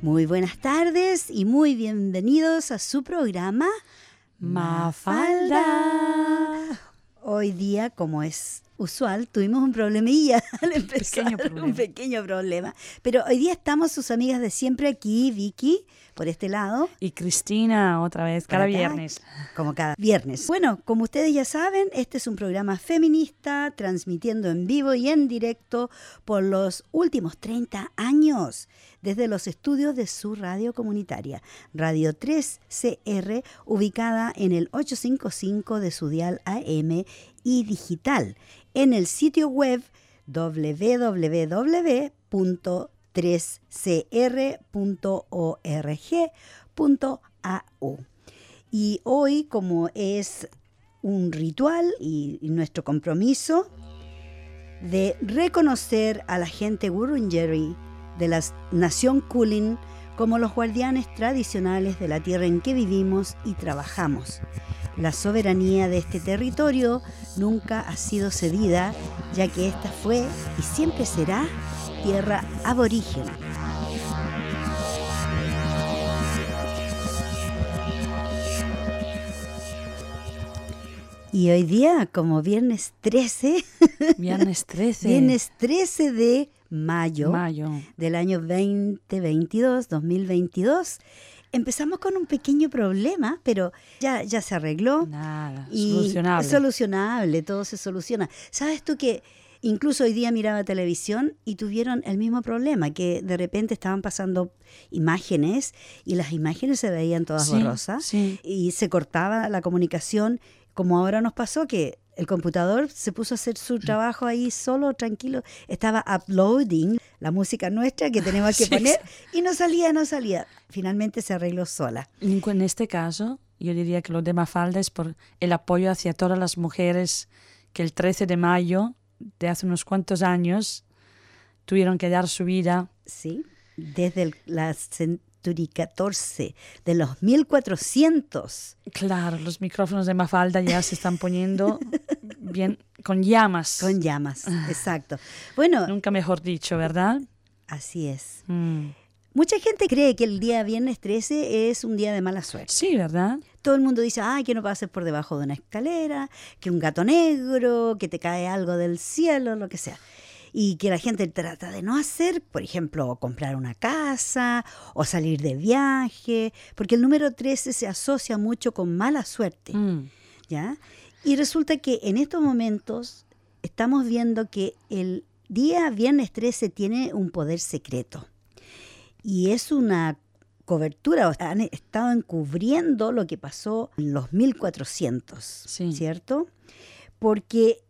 Muy buenas tardes y muy bienvenidos a su programa Mafalda. Hoy día, como es usual, tuvimos un problemilla al empezar, Pequeño problema. un pequeño problema. Pero hoy día estamos sus amigas de siempre aquí, Vicky, por este lado. Y Cristina otra vez, cada acá, viernes. Como cada viernes. Bueno, como ustedes ya saben, este es un programa feminista transmitiendo en vivo y en directo por los últimos 30 años desde los estudios de su radio comunitaria, Radio 3CR, ubicada en el 855 de su dial AM y digital, en el sitio web www.3cr.org.au. Y hoy, como es un ritual y, nuestro compromiso de reconocer a la gente Wurundjeri de la nación Kulin como los guardianes tradicionales de la tierra en que vivimos y trabajamos. La soberanía de este territorio nunca ha sido cedida, ya que esta fue y siempre será tierra aborigen. Y hoy día, como viernes 13, Viernes 13. viernes 13 de mayo, Mayo. del año 2022, 2022, empezamos con un pequeño problema, pero ya, ya se arregló. Nada, Y solucionable. Es solucionable, todo se soluciona. ¿Sabes tú que incluso hoy día miraba televisión y tuvieron el mismo problema, que de repente estaban pasando imágenes y las imágenes se veían todas Sí, borrosas sí. y se cortaba la comunicación, como ahora nos pasó que el computador se puso a hacer Mm. su trabajo ahí solo, tranquilo, estaba uploading la música nuestra que tenemos que poner y no salía, no salía. Finalmente se arregló sola. En en este caso, yo diría que lo de Mafalda es por el apoyo hacia todas las mujeres que el 13 de mayo de hace unos cuantos años tuvieron que dar su vida. Sí, desde el- la Century 14 de los 1400. Claro, los micrófonos de Mafalda ya se están poniendo bien con llamas. Con llamas, exacto. Bueno, Nunca mejor dicho, ¿verdad? así es. Mm. Mucha gente cree que el día viernes 13 es un día de mala suerte. Sí, ¿verdad? Todo el mundo dice, ay, que no pases por debajo de una escalera, que un gato negro, que te cae algo del cielo, lo que sea. Y que la gente trata de no hacer, por ejemplo, comprar una casa o salir de viaje, porque el número 13 se asocia mucho con mala suerte. Mm. ¿ya? Y resulta que en estos momentos estamos viendo que el día viernes 13 tiene un poder secreto. Y es una cobertura, o sea, han estado encubriendo lo que pasó en los 1400, Sí. ¿cierto? Porque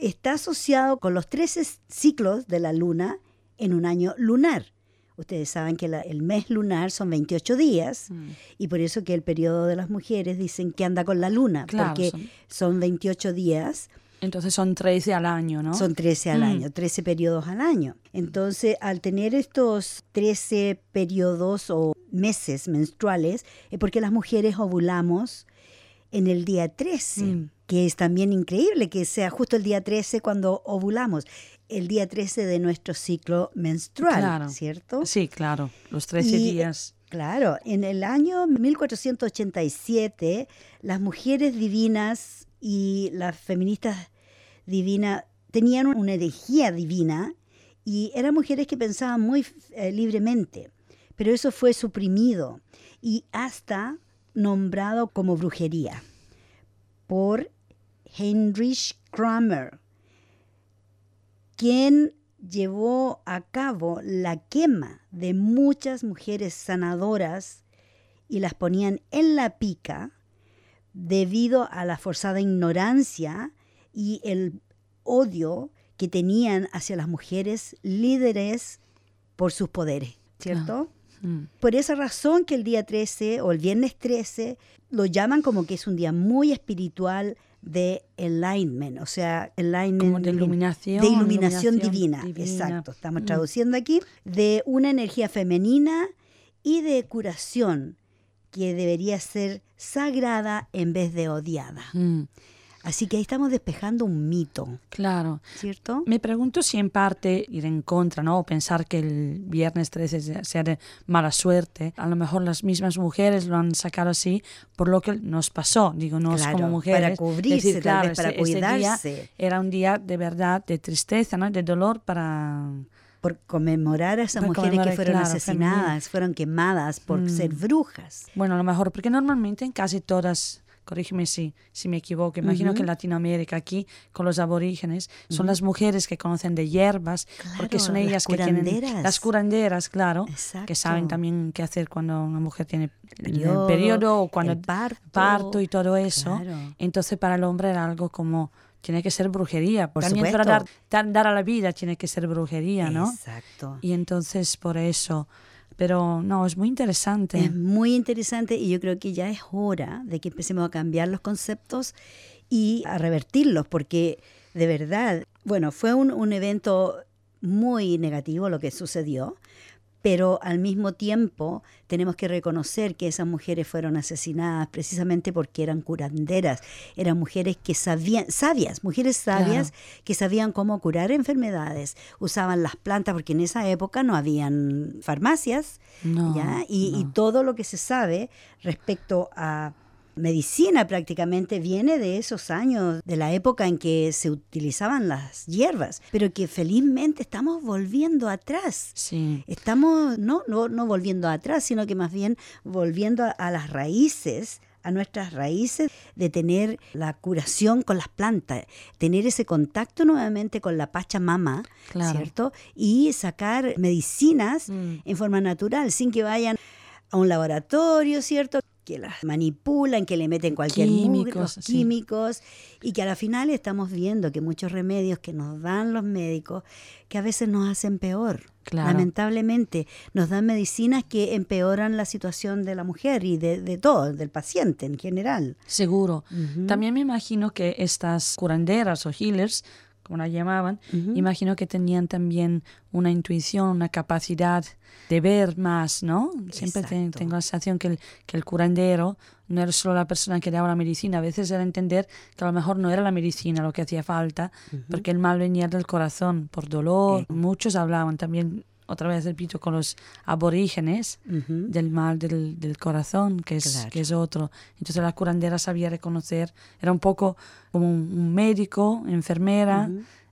está asociado con los 13 ciclos de la luna en un año lunar. Ustedes saben que la- el mes lunar son 28 días Mm. y por eso que el periodo de las mujeres dicen que anda con la luna, Claro, porque son- son 28 días, Entonces son 13 al año, ¿no? son 13 al Mm. año, 13 periodos al año. Entonces, al tener estos 13 periodos o meses menstruales, es porque las mujeres ovulamos en el día 13, Mm. Que es también increíble que sea justo el día 13 cuando ovulamos, el día 13 de nuestro ciclo menstrual, Claro. ¿cierto? Sí, claro, los 13 Y- días. Claro, en el año 1487, las mujeres divinas y las feministas divinas tenían una herejía divina y eran mujeres que pensaban muy eh, libremente, pero eso fue suprimido y hasta nombrado como brujería por Heinrich Kramer, quien llevó a cabo la quema de muchas mujeres sanadoras y las ponían en la pica debido a la forzada ignorancia y el odio que tenían hacia las mujeres líderes por sus poderes, ¿cierto? Mm. Por esa razón que el día 13 o el viernes 13 lo llaman como que es un día muy espiritual de enlightenment, o sea, enlightenment Como de iluminación, de iluminación, iluminación divina, divina. exacto, estamos Mm. traduciendo aquí, de una energía femenina y de curación que debería ser sagrada en vez de odiada. Mm. Así que ahí estamos despejando un mito, Claro. ¿cierto? Me pregunto si en parte ir en contra, ¿no? O pensar que el viernes 13 sea de mala suerte. A lo mejor las mismas mujeres lo han sacado así por lo que nos pasó. Digo, no Claro, como mujeres. para cubrirse, tal vez, para ese- ese día cuidarse. era un día de verdad de tristeza, ¿no? De dolor para... Por conmemorar a esas Por mujeres que fueron claro, asesinadas, fueron quemadas por Mm. ser brujas. Bueno, a lo mejor, porque normalmente en casi todas, corrígeme si, si me equivoco, imagino que en Latinoamérica, aquí con los aborígenes, son las mujeres que conocen de hierbas, porque son las ellas que tienen las curanderas, claro, Exacto. que saben también qué hacer cuando una mujer tiene el Periodo, periodo o cuando el parto. parto y todo eso. Claro. Entonces para el hombre era algo como tiene que ser brujería, Por también para supuesto. dar, dar a la vida tiene que ser brujería, ¿no? Exacto. Y entonces por eso, pero no, es muy interesante. Es muy interesante y yo creo que ya es hora de que empecemos a cambiar los conceptos y a revertirlos, porque de verdad, bueno, fue un, un evento muy negativo lo que sucedió, pero al mismo tiempo tenemos que reconocer que esas mujeres fueron asesinadas precisamente porque eran curanderas, eran mujeres que sabían, sabias, mujeres sabias que sabían cómo curar enfermedades, usaban las plantas porque en esa época no habían farmacias, No, ¿ya? Y, y todo lo que se sabe respecto a medicina prácticamente viene de esos años, de la época en que se utilizaban las hierbas, pero que felizmente estamos volviendo atrás. Sí. Estamos no, no, no volviendo atrás, sino que más bien volviendo a, a las raíces a nuestras raíces de tener la curación con las plantas, tener ese contacto nuevamente con la Pachamama, Claro. ¿cierto? Y sacar medicinas Mm. en forma natural, sin que vayan a un laboratorio, ¿cierto? Que las manipulan, que le meten cualquier mugre, Químicos, los sí. químicos, y que a la final estamos viendo que muchos remedios que nos dan los médicos, que a veces nos hacen peor. Claro. Lamentablemente, nos dan medicinas que empeoran la situación de la mujer y de, de todo, del paciente en general. Seguro. También me imagino que estas curanderas o healers, como las llamaban, imagino que tenían también una intuición, una capacidad de ver más, ¿no? Siempre te- tengo la sensación que el, que el curandero no era solo la persona que daba la medicina, a veces era entender que a lo mejor no era la medicina lo que hacía falta, porque el mal venía del corazón, por dolor. Muchos hablaban también, otra vez repito, con los aborígenes, del mal del, del corazón, que es, Claro. que es otro. Entonces la curandera sabía reconocer, era un poco como un, un médico, enfermera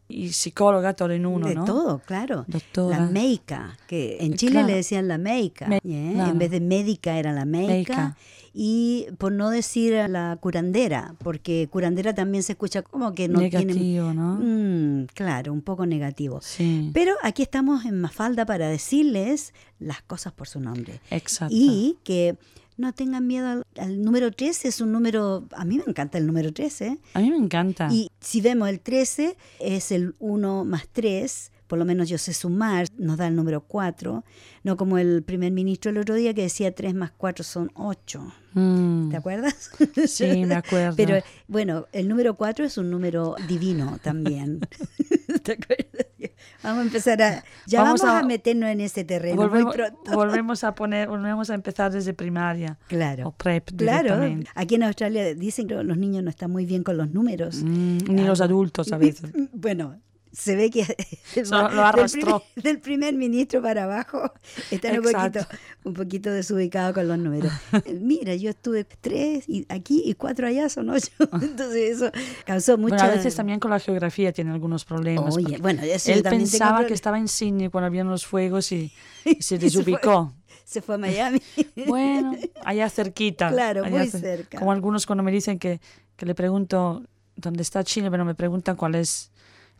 y psicóloga, todo en uno, de ¿no? todo, claro. Doctora. La meica, que en Chile Claro. le decían la meica, Me- ¿eh? claro. en vez de médica era la meica. Meica. Y por no decir la curandera, porque curandera también se escucha como que no tiene... Negativo, ¿no? Mm, claro, un poco negativo. Sí, Pero aquí estamos en Mafalda para decirles las cosas por su nombre. exacto. Y que no tengan miedo al, al número 13, es un número, a mí me encanta el número 13. A mí me encanta. Y si vemos el 13, es el 1 más 3, por lo menos yo sé sumar, nos da el número 4, no como el primer ministro el otro día que decía 3 más 4 son 8. Mm, ¿Te acuerdas? Sí, me acuerdo. Pero bueno, el número 4 es un número divino también. ¿Te acuerdas? Vamos a empezar a... Ya vamos, Vamos a, a- meternos en ese terreno muy volvemos, pronto. volvemos a poner, volvemos a empezar desde primaria Claro. o prep Claro, aquí en Australia dicen que los niños no están muy bien con los números. Mm, ni los adultos a veces. Bueno, se ve que lo del arrastró. primer- Del, primer ministro para abajo están un poquito, un poquito desubicados con los números. Mira, yo estuve tres y aquí y cuatro allá son ocho. Entonces eso causó mucha... Bueno, a veces también con la geografía tiene algunos problemas. Oye, bueno, eso él pensaba que estaba en Sydney cuando habían los fuegos y, y se desubicó. Se fue a Miami. Bueno, allá cerquita. Claro, allá muy cer- cerca. Como algunos cuando me dicen que, que le pregunto dónde está Chile, pero me preguntan cuál es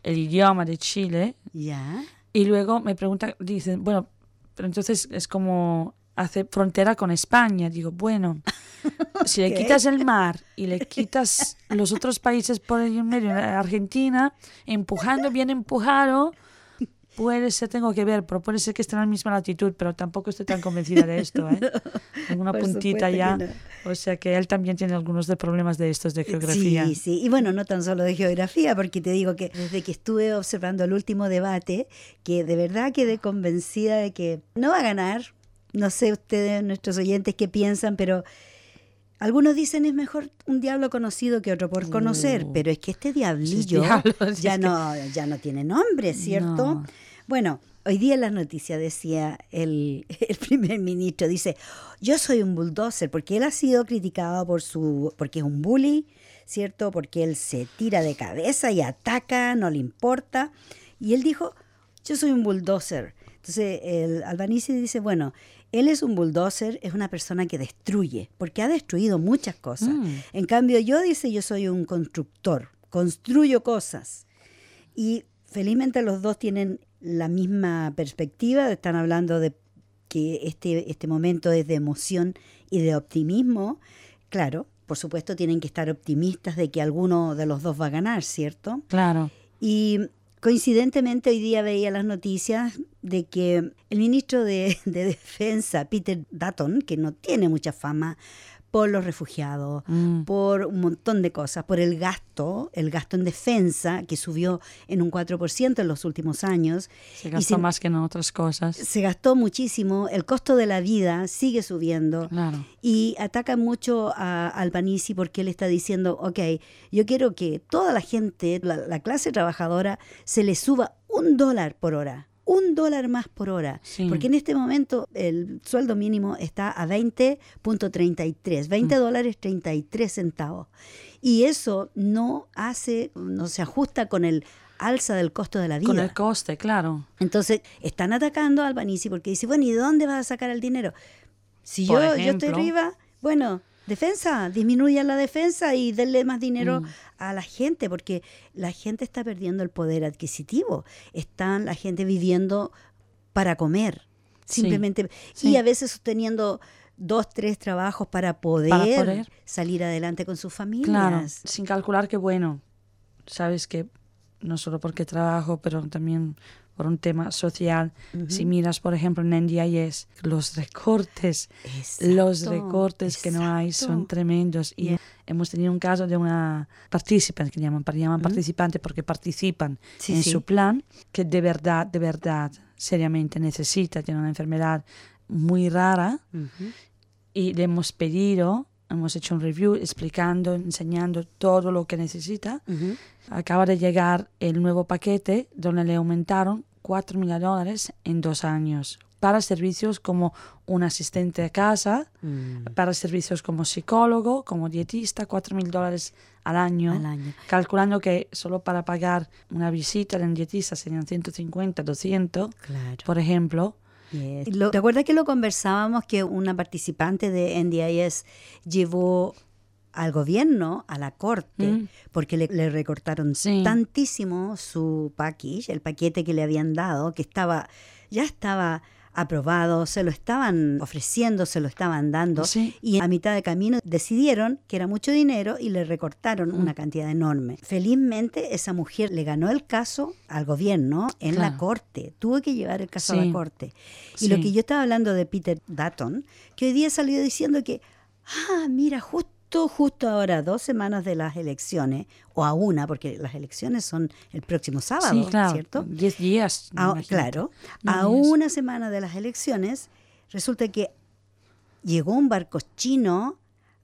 el idioma de Chile. ya. Y luego me preguntan, dicen, bueno, pero entonces es como hace frontera con España. Digo, bueno, si le ¿Qué? quitas el mar y le quitas los otros países por en medio, Argentina, empujando, bien empujado, puede ser, tengo que ver, pero puede ser que esté en la misma latitud, pero tampoco estoy tan convencida de esto, ¿eh? Alguna Por puntita ya. no. O sea que él también tiene algunos de problemas de estos de geografía. Sí, sí. Y bueno, no tan solo de geografía, porque te digo que desde que estuve observando el último debate, que de verdad quedé convencida de que no va a ganar. No sé ustedes, nuestros oyentes, qué piensan, pero algunos dicen es mejor un diablo conocido que otro por conocer, Uh, pero es que este diablillo diablo, si ya, es que- no, ya no tiene nombre, ¿cierto? No. Bueno, hoy día en las noticias decía el, el primer ministro, dice, yo soy un bulldozer, porque él ha sido criticado por su, porque es un bully, ¿cierto? Porque él se tira de cabeza y ataca, no le importa. Y él dijo, yo soy un bulldozer. Entonces el Albanese dice, bueno, él es un bulldozer, es una persona que destruye, porque ha destruido muchas cosas. Mm. En cambio yo dice, yo soy un constructor, construyo cosas. Y felizmente los dos tienen la misma perspectiva, están hablando de que este, este momento es de emoción y de optimismo. Claro, por supuesto tienen que estar optimistas de que alguno de los dos va a ganar, ¿cierto? Claro. Y coincidentemente hoy día veía las noticias de que el ministro de, de Defensa, Peter Dutton, que no tiene mucha fama por los refugiados, Mm. por un montón de cosas, por el gasto, el gasto en defensa, que subió en un 4% en los últimos años. Se y gastó más que en otras cosas. se gastó muchísimo, el costo de la vida sigue subiendo Claro. y ataca mucho a Albanisi porque él está diciendo, ok, yo quiero que toda la gente, la, la clase trabajadora, se le suba un dólar por hora. Un dólar más por hora. Sí. Porque en este momento el sueldo mínimo está a 20.33, 20 Mm. dólares 33 centavos. Y eso no hace, no se ajusta con el alza del costo de la vida. Con el coste, claro. Entonces, están atacando a Albanisi porque dice, bueno, ¿y de dónde vas a sacar el dinero? Si yo, yo estoy arriba, bueno, defensa, disminuya la defensa y denle más dinero Mm. a la gente, porque la gente está perdiendo el poder adquisitivo. Están la gente viviendo para comer, simplemente. Sí. Y a veces sosteniendo dos, tres trabajos para poder, poder. salir adelante con sus familias. Claro. Sin calcular que, bueno, sabes que no solo porque trabajo, pero también por un tema social. Si miras, por ejemplo, en NDIS, los recortes, los Exacto, recortes que no hay son tremendos. Y Yeah. hemos tenido un caso de una participante, que llaman, llaman participante porque participan Sí, en sí. su plan, que de verdad, de verdad, seriamente necesita, tiene una enfermedad muy rara y le hemos pedido, hemos hecho un review explicando, enseñando todo lo que necesita. Ujú. Acaba de llegar el nuevo paquete donde le aumentaron 4 mil dólares en dos años para servicios como un asistente de casa, Mm. para servicios como psicólogo, como dietista, 4 mil dólares al año, Al año. calculando que solo para pagar una visita del dietista serían 150, 200, Claro. por ejemplo. Yes. Lo- ¿Te acuerdas que lo conversábamos que una participante de NDIS llevó al gobierno, a la corte, Mm. porque le, le recortaron Sí. tantísimo su package, el paquete que le habían dado, que estaba ya estaba aprobado, se lo estaban ofreciendo, se lo estaban dando, Sí. y a mitad de camino decidieron que era mucho dinero y le recortaron Mm. una cantidad enorme. Felizmente esa mujer le ganó el caso al gobierno en la corte, tuvo que llevar el caso a la corte. Y lo que yo estaba hablando de Peter Dutton, que hoy día salió diciendo que, ah, mira, justo, justo ahora, dos semanas de las elecciones, o a una, porque las elecciones son el próximo sábado, sí, claro. ¿cierto? 10 días. A- claro, a días. una semana de las elecciones, resulta que llegó un barco chino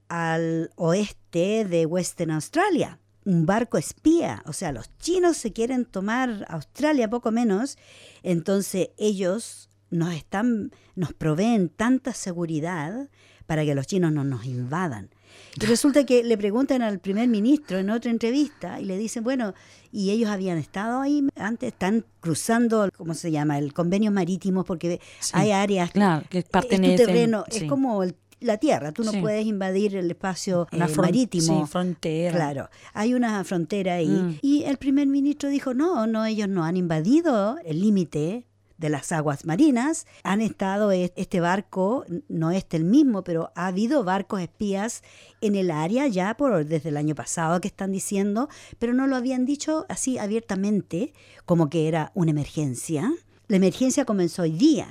al oeste de Western Australia, un barco espía, o sea, los chinos se quieren tomar Australia poco menos, entonces ellos nos están nos proveen tanta seguridad para que los chinos no nos invadan. Y resulta que le preguntan al primer ministro en otra entrevista y le dicen, bueno, y ellos habían estado ahí antes, están cruzando, ¿cómo se llama? El convenio marítimo porque Sí, hay áreas Claro, que es pertenecen. terreno, sí. es como el- la tierra, tú no Sí. puedes invadir el espacio eh, fron- marítimo. Sí, frontera. Claro, hay una frontera ahí. Mm. Y el primer ministro dijo, no, no, ellos no han invadido el límite de las aguas marinas, han estado, e- este barco no es el mismo, pero ha habido barcos espías en el área ya por desde el año pasado que están diciendo, pero no lo habían dicho así abiertamente, como que era una emergencia. La emergencia comenzó hoy día.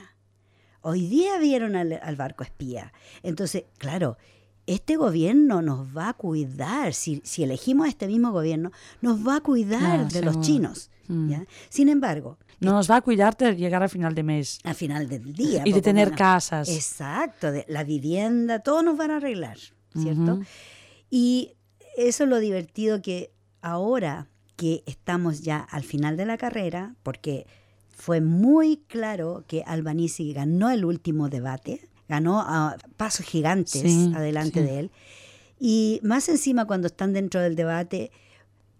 Hoy día vieron al, al barco espía. Entonces, claro, este gobierno nos va a cuidar, si, si elegimos a este mismo gobierno, nos va a cuidar de los chinos. Mm. Sin embargo, nos va a cuidar de llegar al final de mes. al final del día. Y de tener menos. casas. Exacto, de la vivienda, todo nos van a arreglar. ¿cierto? Y eso es lo divertido que ahora que estamos ya al final de la carrera, porque fue muy claro que Albanese ganó el último debate, ganó a pasos gigantes adelante de él. Y más encima cuando están dentro del debate,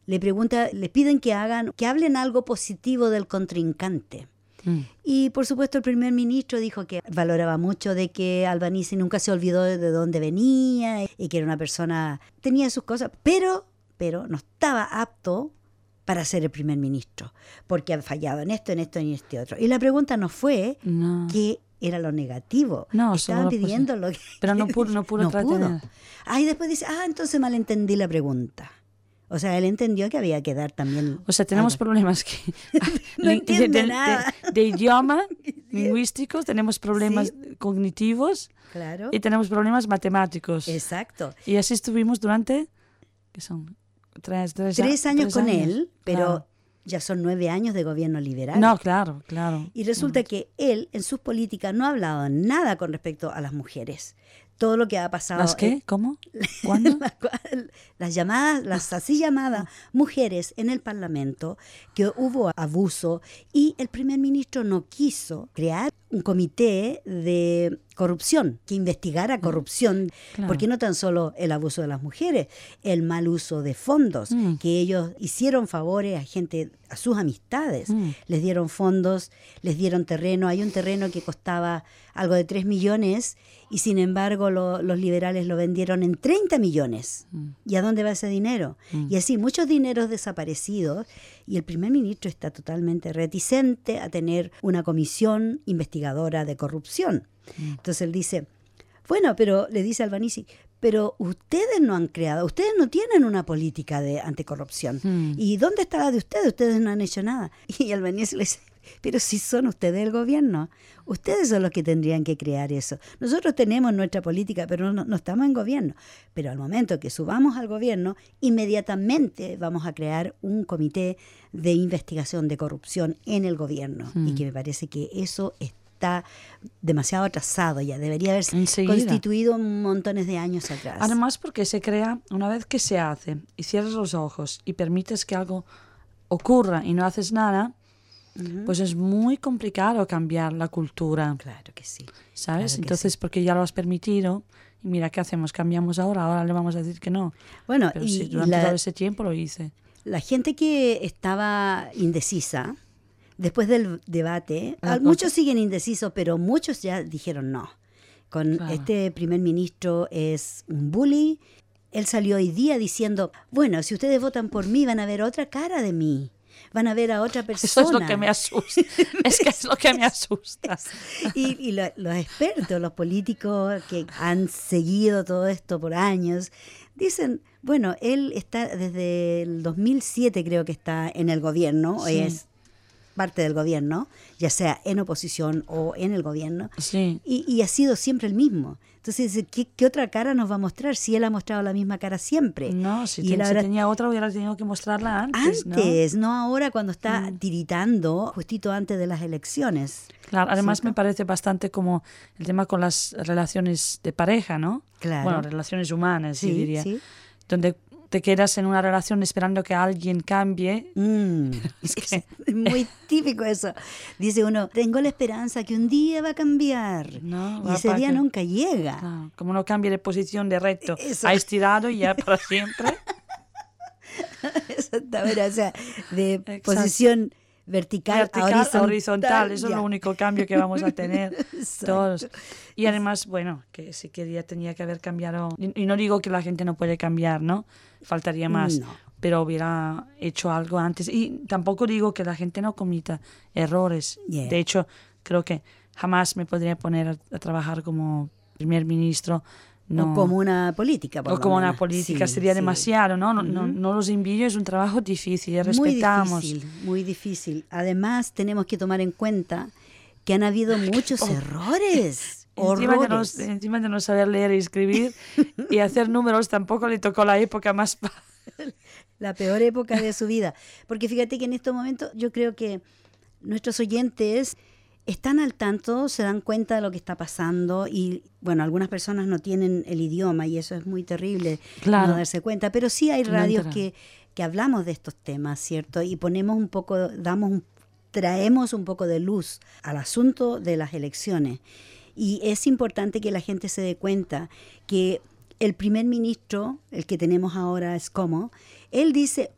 le pregunta, le piden que hagan, que hablen algo positivo del contrincante. Mm. Y por supuesto el primer ministro dijo que valoraba mucho de que Albanese nunca se olvidó de dónde venía y que era una persona, tenía sus cosas, pero, pero no estaba apto para ser el primer ministro, porque ha fallado en esto, en esto y en este otro. Y la pregunta no fue qué era lo negativo. No, Estaban pidiendo lo que... Pero no pudo, no pudo, no pudo. Ah, y después dice, ah, entonces malentendí la pregunta. O sea, él entendió que había que dar también. O sea, tenemos problemas que, no de, nada. De, idioma, lingüísticos, tenemos problemas cognitivos claro. y tenemos problemas matemáticos. Exacto. Y así estuvimos durante, ¿qué son? Tres, tres, tres años con él, pero ya son nueve años de gobierno liberal. No, claro, claro. Y resulta que él en sus políticas no ha hablado nada con respecto a las mujeres todo lo que ha pasado. ¿Las qué? ¿Cómo? ¿Cuándo? las llamadas, las así llamadas mujeres en el Parlamento, que hubo abuso y el primer ministro no quiso crear un comité de corrupción, que investigara corrupción, porque no tan solo el abuso de las mujeres, el mal uso de fondos, mm. que ellos hicieron favores a gente, a sus amistades, mm. les dieron fondos, les dieron terreno, hay un terreno que costaba algo de 3 millones y sin embargo los liberales lo vendieron en 30 millones. Mm. ¿Y a dónde va ese dinero? Y así muchos dineros desaparecidos y el primer ministro está totalmente reticente a tener una comisión investigadora de corrupción. Mm. Entonces él dice, bueno, pero le dice Albanisi, pero ustedes no han creado, ustedes no tienen una política de anticorrupción. Mm. ¿Y dónde está la de ustedes? Ustedes no han hecho nada. Y Albanisi le dice, pero si son ustedes el gobierno, ustedes son los que tendrían que crear eso. Nosotros tenemos nuestra política, pero no, no, estamos en gobierno. Pero al momento que subamos al gobierno, inmediatamente vamos a crear un comité de investigación de corrupción en el gobierno. Y mm. que me parece que eso está está demasiado atrasado ya, debería haberse constituido montones de años atrás. Además porque se crea, una vez que se hace y cierras los ojos y permites que algo ocurra y no haces nada, pues es muy complicado cambiar la cultura. Claro que sí. ¿Sabes? Entonces, porque ya lo has permitido, y mira, ¿qué hacemos? ¿Cambiamos ahora? Ahora le vamos a decir que no. Bueno, Pero y, durante todo ese tiempo lo hice. La gente que estaba indecisa, después del debate, ah, muchos siguen indecisos, pero muchos ya dijeron no. Con este primer ministro es un bully. Él salió hoy día diciendo, bueno, si ustedes votan por mí van a ver otra cara de mí van a ver a otra persona. Eso es lo que me asusta. es que es lo que me asusta. y, los expertos, los políticos que han seguido todo esto por años, dicen, bueno, él está desde el 2007 creo que está en el gobierno, es parte del gobierno, ya sea en oposición o en el gobierno, sí. y, ha sido siempre el mismo. Entonces, ¿qué, ¿qué, otra cara nos va a mostrar si él ha mostrado la misma cara siempre? No, si, y tenía otra hubiera tenido que mostrarla antes. Antes, no, ahora cuando está mm. tiritando, justito antes de las elecciones. Claro, además me parece bastante como el tema con las relaciones de pareja, ¿no? Claro. Bueno, relaciones humanas, sí, diría. Sí. Donde te quedas en una relación esperando que alguien cambie. Mm, es, muy típico eso. Dice uno, tengo la esperanza que un día va a cambiar. y ese día nunca llega. como no cambie de posición de recto, ha estirado y ya para siempre. Exactamente, o sea, de posición vertical, a horizontal. Eso es lo único cambio que vamos a tener todos. Y además, bueno, que sí que ya tenía que haber cambiado. Y, no digo que la gente no puede cambiar, ¿no? Faltaría más. Pero hubiera hecho algo antes. Y tampoco digo que la gente no comita errores. De hecho, creo que jamás me podría poner a trabajar como primer ministro o como una política. o como una política, sería demasiado, ¿no? No, no, los envío, es un trabajo difícil, respetamos. Muy difícil, muy difícil. Además, tenemos que tomar en cuenta que han habido muchos oh. errores. Encima de, no, encima de, no, saber leer y escribir y hacer números tampoco le tocó la época más la peor época de su vida porque fíjate que en estos momentos yo creo que nuestros oyentes están al tanto, se dan cuenta de lo que está pasando y bueno, algunas personas no tienen el idioma y eso es muy terrible no darse cuenta, pero sí hay radios que, que hablamos de estos temas, ¿cierto? Y ponemos un poco, damos un, traemos un poco de luz al asunto de las elecciones. Y es importante que la gente se dé cuenta que el primer ministro, el que tenemos ahora es como, él dice,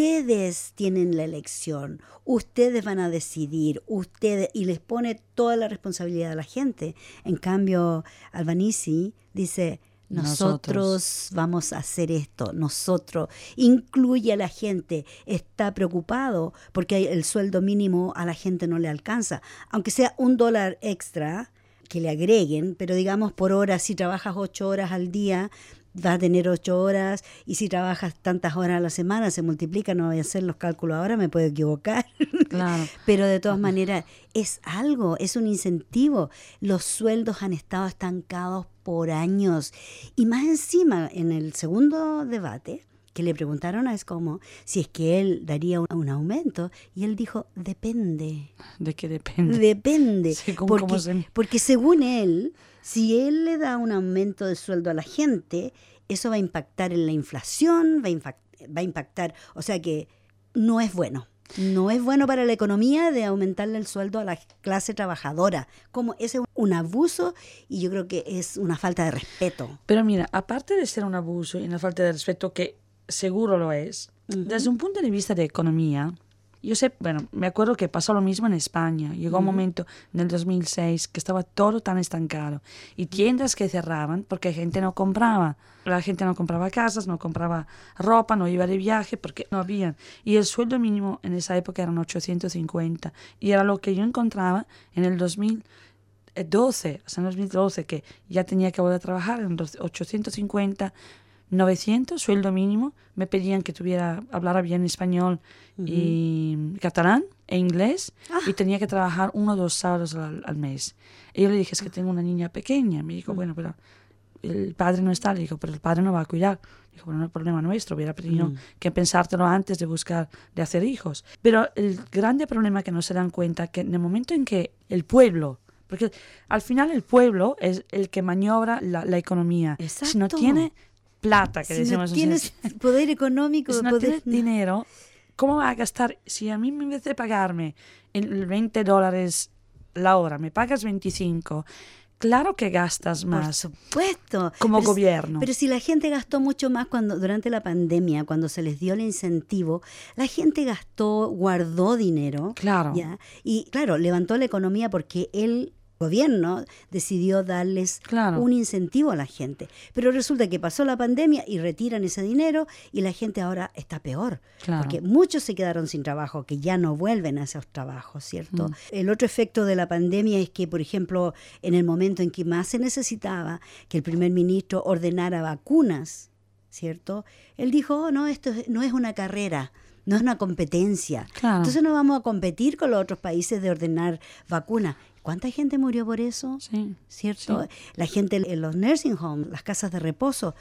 ustedes tienen la elección, ustedes van a decidir, ustedes, y les pone toda la responsabilidad a la gente. En cambio, Albanese dice, nosotros, vamos a hacer esto, nosotros, incluye a la gente, está preocupado porque el sueldo mínimo a la gente no le alcanza, aunque sea un dólar extra que le agreguen, pero digamos por hora, si trabajas ocho horas al día, vas a tener ocho horas y si trabajas tantas horas a la semana se multiplica, no voy a hacer los cálculos ahora, me puedo equivocar. Pero de todas maneras es algo, es un incentivo. Los sueldos han estado estancados por años y más encima en el segundo debate que le preguntaron a Escomo si es que él daría un, aumento y él dijo depende. ¿De qué depende? Depende. porque, porque según él si él le da un aumento de sueldo a la gente, eso va a impactar en la inflación, va a, impactar, o sea que no es bueno. No es bueno para la economía de aumentarle el sueldo a la clase trabajadora. Como ese es un abuso y yo creo que es una falta de respeto. Pero mira, aparte de ser un abuso y una falta de respeto, que seguro lo es, desde un punto de vista de economía, yo sé, bueno, me acuerdo que pasó lo mismo en España. Llegó un momento en el 2006 que estaba todo tan estancado y tiendas que cerraban porque gente no compraba. La gente no compraba casas, no compraba ropa, no iba de viaje porque no había. Y el sueldo mínimo en esa época eran 850 y era lo que yo encontraba en el 2012, o sea, en el 2012 que ya tenía que volver a trabajar en 850 900, sueldo mínimo. Me pedían que tuviera, hablara bien español y catalán e inglés ah. y tenía que trabajar uno o dos sábados al, mes. Y yo le dije, es que tengo una niña pequeña. Me dijo, mm. bueno, pero el padre no está. Le dijo, pero el padre no va a cuidar. Dijo, bueno, no es problema nuestro. Hubiera tenido mm. que pensártelo antes de buscar, de hacer hijos. Pero el grande problema que no se dan cuenta que en el momento en que el pueblo porque al final el pueblo es el que maniobra la, la economía. Si no tiene plata, que si decimos. No tienes poder económico, si no tienes dinero, ¿cómo va a gastar? Si a mí en vez de pagarme el 20 dólares la hora, me pagas 25, claro que gastas más. Por supuesto. Como gobierno. pero si la gente gastó mucho más cuando durante la pandemia, cuando se les dio el incentivo, la gente gastó, guardó dinero. Claro. ¿ya? Y claro, levantó la economía porque él gobierno decidió darles un incentivo a la gente. Pero resulta que pasó la pandemia y retiran ese dinero y la gente ahora está peor. Porque muchos se quedaron sin trabajo, que ya no vuelven a esos trabajos, ¿cierto? Mm. El otro efecto de la pandemia es que, por ejemplo, en el momento en que más se necesitaba que el primer ministro ordenara vacunas, ¿cierto? Él dijo, oh, no, esto no es una carrera no es una competencia. Entonces no vamos a competir con los otros países de ordenar vacunas. ¿Cuánta gente murió por eso? Sí. ¿Cierto? La gente en los nursing homes, las casas de reposo.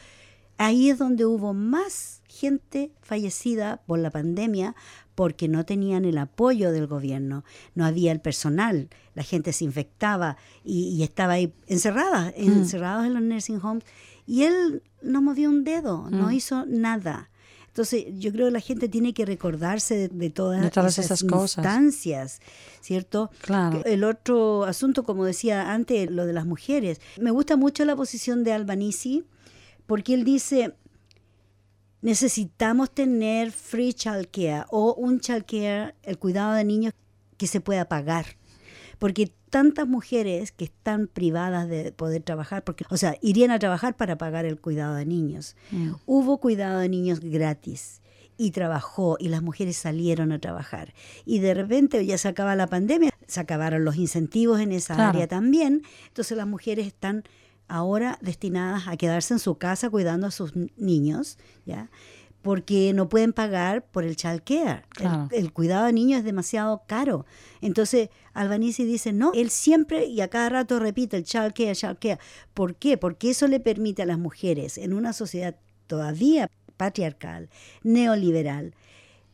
Ahí es donde hubo más gente fallecida por la pandemia porque no tenían el apoyo del gobierno, no había el personal, la gente se infectaba y, estaba ahí encerrada, mm. encerrados en los nursing homes. Y él no movió un dedo, no mm. hizo nada. Entonces, yo creo que la gente tiene que recordarse de, todas, esas, instancias, ¿cierto? Claro. El otro asunto, como decía antes, lo de las mujeres. Me gusta mucho la posición de Albanese, porque él dice, necesitamos tener free childcare o un childcare, el cuidado de niños que se pueda pagar. Porque tantas mujeres que están privadas de poder trabajar, porque, o sea, irían a trabajar para pagar el cuidado de niños. Mm. Hubo cuidado de niños gratis y trabajó y las mujeres salieron a trabajar. Y de repente ya se acaba la pandemia, se acabaron los incentivos en esa área también, entonces las mujeres están ahora destinadas a quedarse en su casa cuidando a sus niños, ¿ya? Porque no pueden pagar por el child care. El, cuidado de niños es demasiado caro. Entonces, Albanese dice, no, él siempre y a cada rato repite el child care, child care. ¿Por qué? Porque eso le permite a las mujeres en una sociedad todavía patriarcal, neoliberal,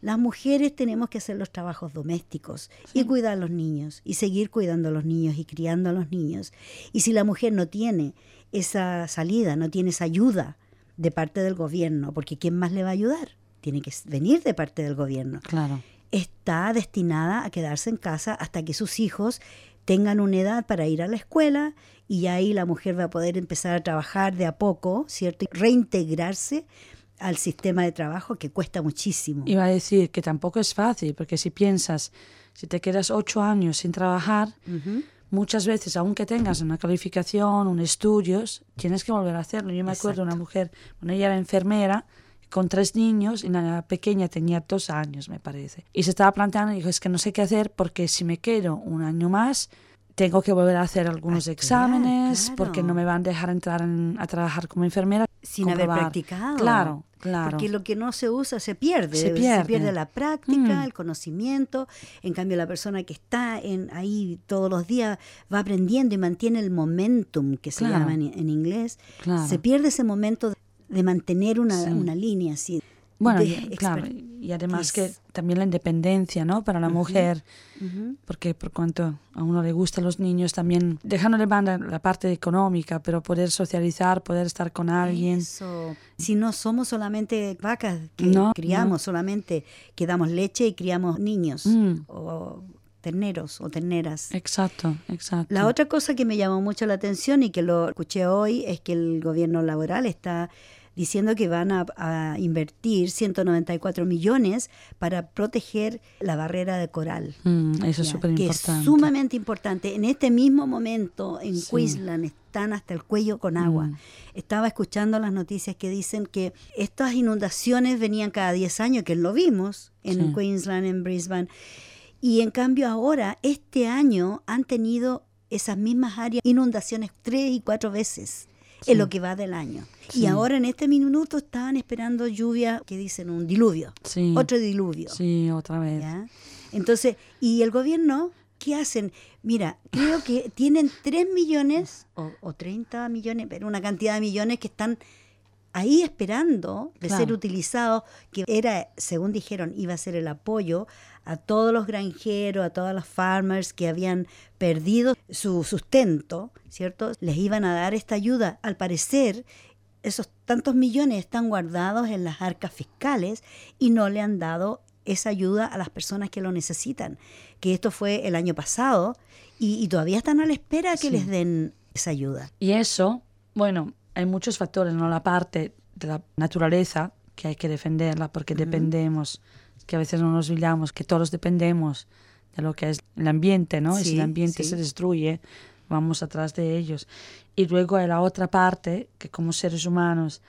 las mujeres tenemos que hacer los trabajos domésticos y cuidar a los niños y seguir cuidando a los niños y criando a los niños. Y si la mujer no tiene esa salida, no tiene esa ayuda de parte del gobierno, porque ¿quién más le va a ayudar? Tiene que venir de parte del gobierno. Claro. Está destinada a quedarse en casa hasta que sus hijos tengan una edad para ir a la escuela y ahí la mujer va a poder empezar a trabajar de a poco, ¿cierto? Y reintegrarse al sistema de trabajo que cuesta muchísimo. Iba a decir que tampoco es fácil, porque si piensas, si te quedas ocho años sin trabajar, muchas veces, aunque tengas una calificación, un estudios, tienes que volver a hacerlo. Yo me acuerdo de una mujer, bueno, ella era enfermera, con tres niños y la pequeña tenía dos años, me parece. Y se estaba planteando y dijo, es que no sé qué hacer porque si me quedo un año más, tengo que volver a hacer algunos exámenes porque no me van a dejar entrar a trabajar como enfermera. Sin haber practicado. Claro, claro. Porque lo que no se usa se pierde. Se pierde, la práctica, mm. el conocimiento. En cambio, la persona que está en, ahí todos los días va aprendiendo y mantiene el momentum, que se llama en, inglés. Se pierde ese momento de mantener una, una línea así. Bueno, claro, y además que también la independencia, ¿no? Para la mujer, porque por cuanto a uno le gustan los niños, también dejando de banda la parte económica, pero poder socializar, poder estar con alguien. Eso. Si no somos solamente vacas que criamos, solamente que damos leche y criamos niños mm. o terneros o terneras. Exacto, exacto. La otra cosa que me llamó mucho la atención y que lo escuché hoy es que el gobierno laboral está diciendo que van a, invertir 194 millones para proteger la barrera de coral. Mm, eso es súper importante. Que es sumamente importante. En este mismo momento en Queensland están hasta el cuello con agua. Mm. Estaba escuchando las noticias que dicen que estas inundaciones venían cada 10 años, que lo vimos en Queensland, en Brisbane. Y en cambio ahora, este año, han tenido esas mismas áreas inundaciones tres y cuatro veces en lo que va del año. Y ahora en este minuto estaban esperando lluvia, que dicen un diluvio, otro diluvio. Sí, otra vez. Entonces, ¿y el gobierno qué hacen? Mira, creo que tienen 3 millones o, o 30 millones, pero una cantidad de millones que están ahí esperando de ser utilizados, que era, según dijeron, iba a ser el apoyo a todos los granjeros, a todas las farmers que habían perdido su sustento, ¿cierto? Les iban a dar esta ayuda. Al parecer, esos tantos millones están guardados en las arcas fiscales y no le han dado esa ayuda a las personas que lo necesitan. Que esto fue el año pasado y, todavía están a la espera que les den esa ayuda. Y eso, bueno, hay muchos factores, ¿no? La parte de la naturaleza, que hay que defenderla porque dependemos, que a veces no nos olvidamos, que todos dependemos de lo que es el ambiente, ¿no? y si el ambiente se destruye, vamos atrás de ellos. Y luego hay la otra parte, que como seres humanos,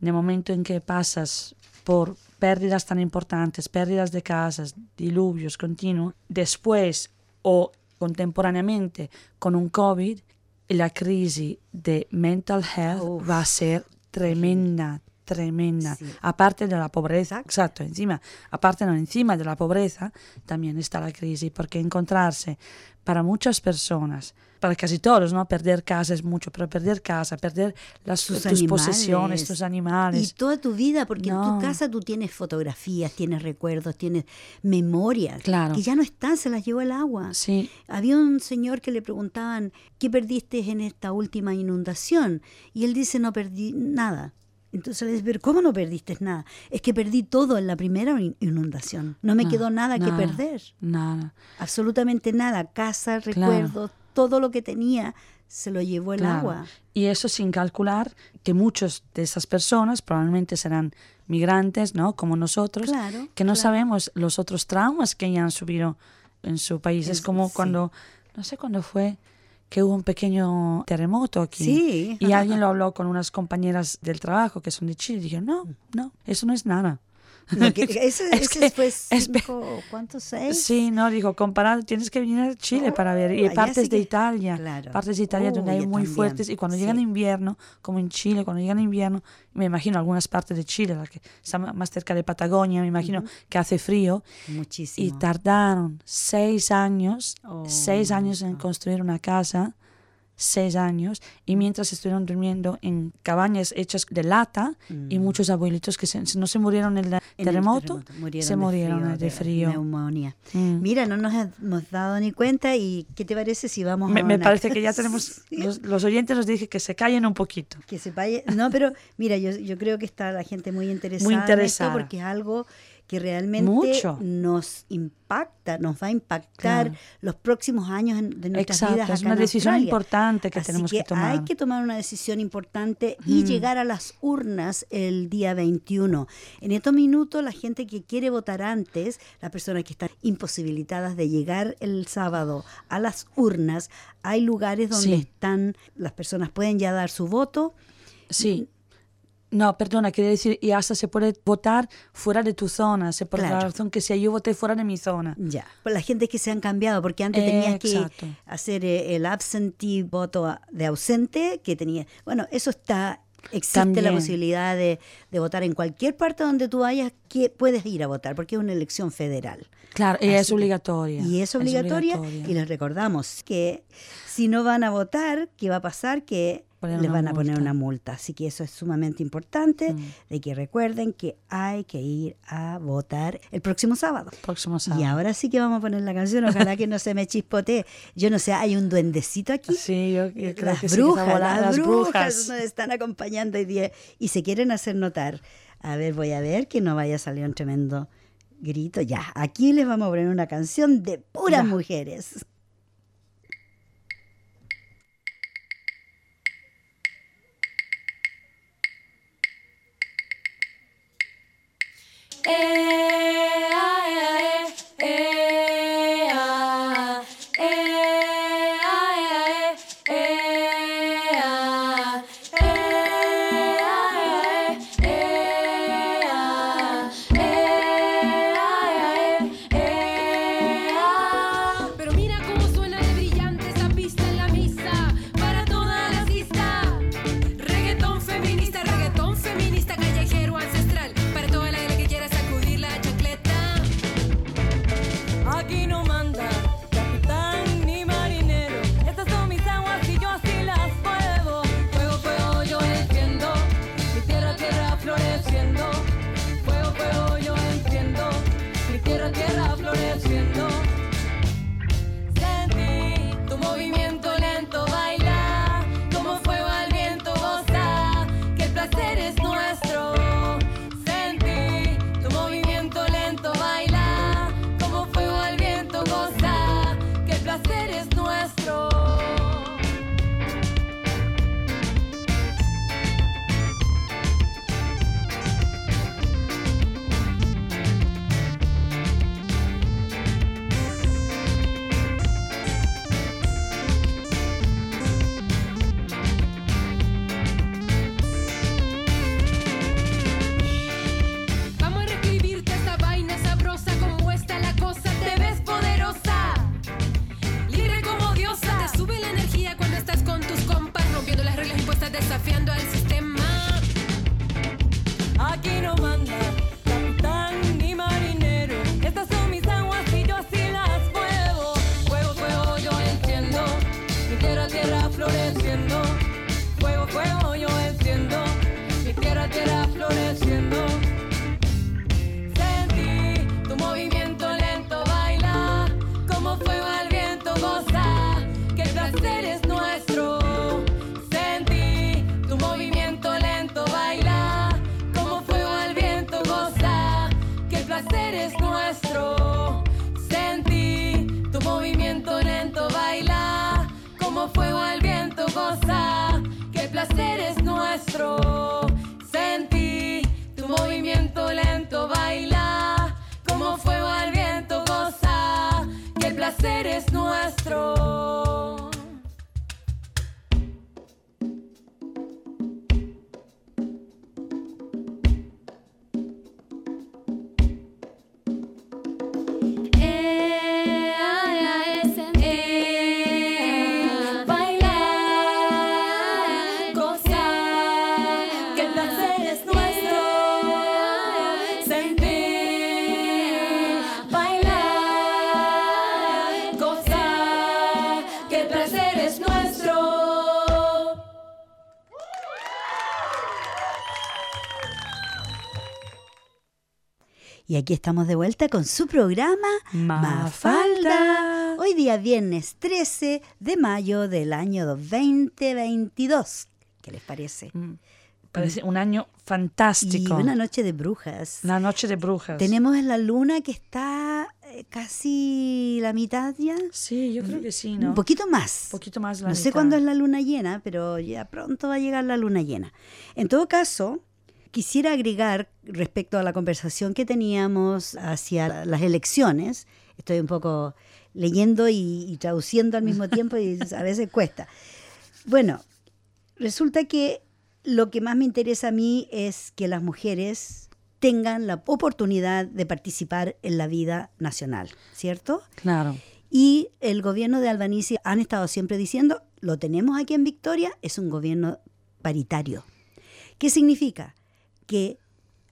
en el momento en que pasas por pérdidas tan importantes, pérdidas de casas, diluvios continuos, después o contemporáneamente con un COVID, la crisis de mental health va a ser tremenda, tremenda. Aparte de la pobreza, exacto, encima, aparte no, encima de la pobreza, también está la crisis, porque encontrarse para muchas personas, para casi todos, ¿no? Perder casa es mucho, pero perder casa, perder las, tus, posesiones, tus animales. Y toda tu vida, porque en tu casa tú tienes fotografías, tienes recuerdos, tienes memorias, claro. que ya no están, se las llevó el agua. Sí. Había un señor que le preguntaban, ¿qué perdiste en esta última inundación? Y él dice, no perdí nada. Entonces le dice, ¿cómo no perdiste nada? Es que perdí todo en la primera inundación. No me quedó nada, que perder. Nada. Absolutamente nada. Casa, recuerdos, todo lo que tenía se lo llevó el agua. Y eso sin calcular que muchos de esas personas probablemente serán migrantes, ¿no? Como nosotros, que no sabemos los otros traumas que ya han subido en su país. Es, como cuando, no sé cuándo fue, que hubo un pequeño terremoto aquí. Sí. Y alguien lo habló con unas compañeras del trabajo que son de Chile y dijeron, no, no, eso no es nada. ese, es que, fue cinco, ¿cuántos? ¿Seis? Sí, no, dijo, comparado, tienes que venir a Chile para ver. Y partes de Italia, partes de Italia donde hay muy fuertes. Y cuando llegan invierno, como en Chile, cuando llegan invierno, me imagino algunas partes de Chile, la que está más cerca de Patagonia, me imagino que hace frío. Muchísimo. Y tardaron seis años, seis oh, años en construir una casa seis años y mientras estuvieron durmiendo en cabañas hechas de lata y muchos abuelitos que se- no se murieron en el En el terremoto, murieron se de murieron frío, de frío. neumonía. Mm. Mira, no nos hemos dado ni cuenta y ¿qué te parece si vamos Me, a me una- parece que ya tenemos, los, los oyentes nos dije que se callen un poquito. que se vaya. No, pero mira, yo, yo creo que está la gente muy interesada, en esto interesada. porque es algo que realmente Mucho. nos impacta, nos va a impactar Claro. los próximos años en- de nuestras Exacto, vidas. es acá una en decisión Australia. importante que Así tenemos que tomar. Hay que tomar una decisión importante y Mm. llegar a las urnas el día 21. En estos minutos, la gente que quiere votar antes, las personas que están imposibilitadas de llegar el sábado a las urnas, hay lugares donde Sí. están, las personas pueden ya dar su voto. Sí. No, perdona, quiere decir, y hasta se puede votar fuera de tu zona, se por la Claro. razón que sea yo voté fuera de mi zona. Ya, pues la gente que se han cambiado, porque antes tenías que hacer eh, el absentee voto de ausente, que tenía, bueno, eso está, existe la posibilidad de, de votar en cualquier parte donde tú vayas, que puedes ir a votar, porque es una elección federal. Claro, y es obligatoria. Y es obligatoria, obligatoria. y les recordamos que si no van a votar, ¿qué va a pasar? Que Poner les una van a poner una multa. Así que eso es sumamente importante, Mm. de que recuerden que hay que ir a votar el próximo sábado. Próximo Y sábado. ahora sí que vamos a poner la canción, ojalá que no se me chispotee. Yo no sé, hay un duendecito aquí. Sí, yo, yo creo las que sí, que brujas, las las brujas brujas. nos están acompañando hoy día y se quieren hacer notar. A ver, voy a ver que no vaya a salir un tremendo grito. Ya, aquí les vamos a poner una canción de puras Ya. mujeres. eh, ah, eh, eh, ah, eh. Y aquí estamos de vuelta con su programa Mafalda. Hoy día viernes 13 de mayo del año 2022. ¿Qué les parece? Mm, Parece un año Y fantástico. una noche de brujas. Una noche de brujas. Tenemos la luna que está eh, casi la mitad ya. Sí, yo creo que sí, ¿no? Un poquito más. Un poquito más la No sé mitad. cuándo es la luna llena, pero ya pronto va a llegar la luna llena. En todo caso, quisiera agregar respecto a la conversación que teníamos hacia las elecciones. Estoy un poco leyendo y, y traduciendo al mismo tiempo y a veces cuesta. Bueno, resulta que lo que más me interesa a mí es que las mujeres tengan la oportunidad de participar en la vida nacional, ¿cierto? Claro. Y el gobierno de Albanese han estado siempre diciendo, lo tenemos aquí en Victoria, es un gobierno paritario. ¿Qué significa? Que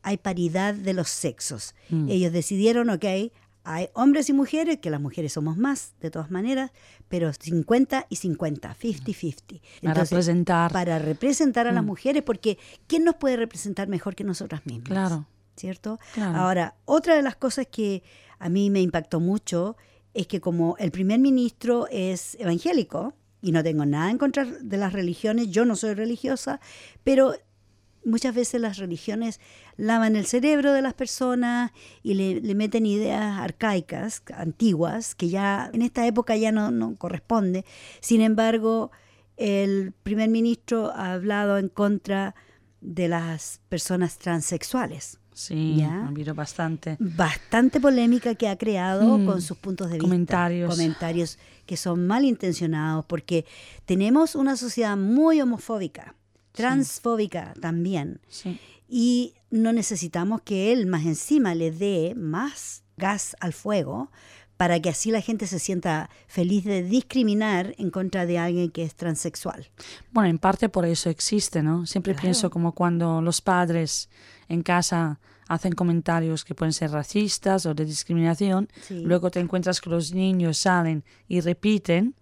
hay paridad de los sexos. Mm. Ellos decidieron, ok, hay hombres y mujeres, que las mujeres somos más de todas maneras, pero 50 y 50, 50-50. Para representar. Para representar a las Mm. mujeres, porque ¿quién nos puede representar mejor que nosotras mismas? Claro. ¿cierto? Claro. Ahora, otra de las cosas que a mí me impactó mucho es que como el primer ministro es evangélico, y no tengo nada en contra de las religiones, yo no soy religiosa, pero muchas veces las religiones lavan el cerebro de las personas y le, le meten ideas arcaicas, antiguas, que ya en esta época ya no, no corresponde. Sin embargo, el primer ministro ha hablado en contra de las personas transexuales. Sí, Ya. habido bastante. Bastante polémica que ha creado Mm, con sus puntos de vista. comentarios. Comentarios que son malintencionados porque tenemos una sociedad muy homofóbica, transfóbica también. Sí. Y no necesitamos que él más encima le dé más gas al fuego para que así la gente se sienta feliz de discriminar en contra de alguien que es transexual. Bueno, en parte por eso existe, ¿no? Siempre Claro. pienso como cuando los padres en casa hacen comentarios que pueden ser racistas o de discriminación, Sí. luego te encuentras que los niños salen y repiten,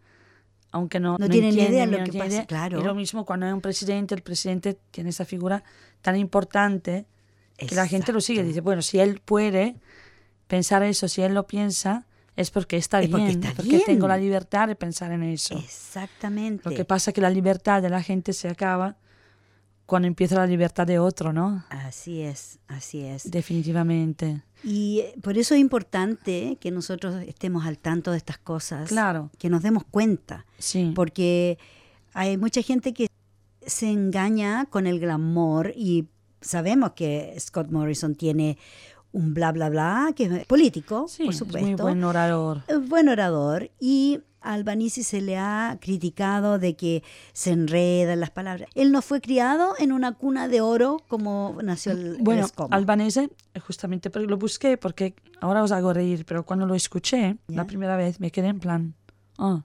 aunque no, No tienen ni entienden idea ni lo no que tienen pasa, idea. claro. Y lo mismo cuando hay un presidente, el presidente tiene esa figura tan importante que la gente lo sigue. Dice, bueno, si él puede pensar eso, si él lo piensa, es porque está Es porque bien, está porque bien. tengo la libertad de pensar en eso. Exactamente. Lo que pasa es que la libertad de la gente se acaba cuando empieza la libertad de otro, ¿no? Así es, así es. Definitivamente. Y eh, por eso es importante que nosotros estemos al tanto de estas cosas. Claro. Que nos demos cuenta. Sí. Porque hay mucha gente que se engaña con el glamour y sabemos que Scott Morrison tiene un bla bla bla que es político, sí, por es supuesto. muy buen orador. Buen orador y a Albanese se le ha criticado de que se enreda en las palabras. Él no fue criado en una cuna de oro como nació el, el Bueno, Escomo. albanese, eh, justamente porque lo busqué, porque ahora os hago reír, pero cuando lo escuché Ya. la primera vez me quedé en plan, ah,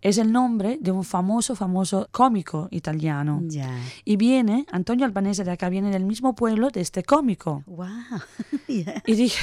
es el nombre de un famoso, famoso cómico italiano. Ya. Y viene, Antonio Albanese de acá viene del mismo pueblo de este cómico. Wow. Ya. Y dije,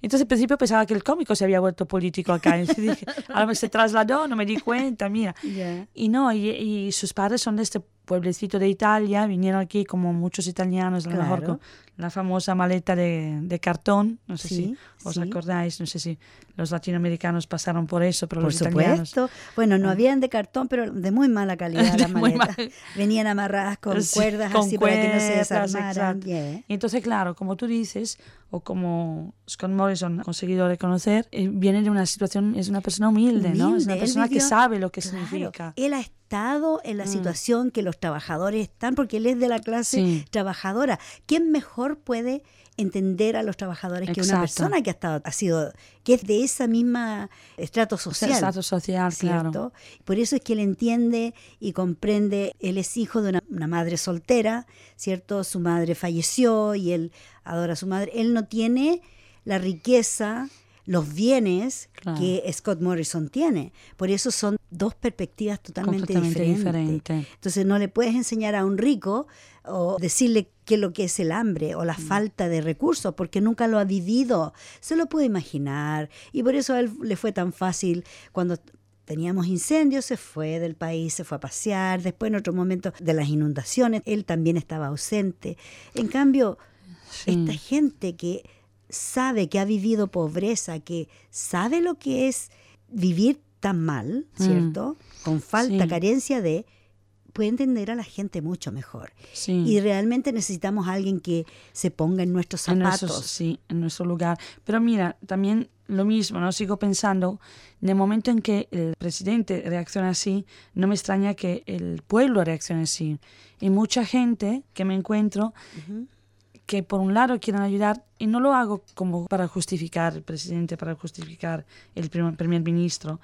entonces al principio pensaba que el cómico se había vuelto político acá. Y dije, se trasladó, no me di cuenta, mira. Ya. Y no, y, y sus padres son de este pueblecito de Italia, vinieron aquí como muchos italianos, a lo mejor Claro. con la famosa maleta de, de cartón, no sé Sí, si os sí. acordáis, no sé si los latinoamericanos pasaron por eso, pero Por los italianos... supuesto. Bueno, no habían de cartón, pero de muy mala calidad las maletas. mal- Venían amarradas con Sí, cuerdas con así para que no se cuerdas, desarmaran. Yeah. Y entonces, claro, como tú dices, o como Scott Morrison ha conseguido reconocer, eh, viene de una situación, es una persona humilde, ¿no? Es una persona que sabe lo que Claro, significa. Él ha estado en la Mm. situación que los trabajadores están, porque él es de la clase Sí. trabajadora. ¿Quién mejor puede entender a los trabajadores que una persona que ha estado, ha sido, que es de esa misma estrato social? estatus social, claro. ¿cierto? Por eso es que él entiende y comprende, él es hijo de una, una madre soltera, ¿cierto? Su madre falleció y él adora a su madre. Él no tiene la riqueza, los bienes Claro. que Scott Morrison tiene. Por eso son dos perspectivas totalmente diferentes. diferente. Entonces no le puedes enseñar a un rico o decirle qué es lo que es el hambre o la Mm. falta de recursos, porque nunca lo ha vivido. Se lo puede imaginar. Y por eso a él le fue tan fácil cuando teníamos incendios, se fue del país, se fue a pasear. Después en otro momento de las inundaciones, él también estaba ausente. En cambio, Sí. esta gente que sabe que ha vivido pobreza, que sabe lo que es vivir tan mal, ¿cierto? Con falta, Sí. carencia de, puede entender a la gente mucho mejor. Sí. Y realmente necesitamos a alguien que se ponga en nuestros en zapatos. nuestro, sí, en nuestro lugar. Pero mira, también lo mismo, ¿no? Sigo pensando, en el momento en que el presidente reacciona así, no me extraña que el pueblo reaccione así. Y mucha gente que me encuentro que por un lado quieren ayudar, y no lo hago como para justificar al presidente, para justificar el primer, primer ministro,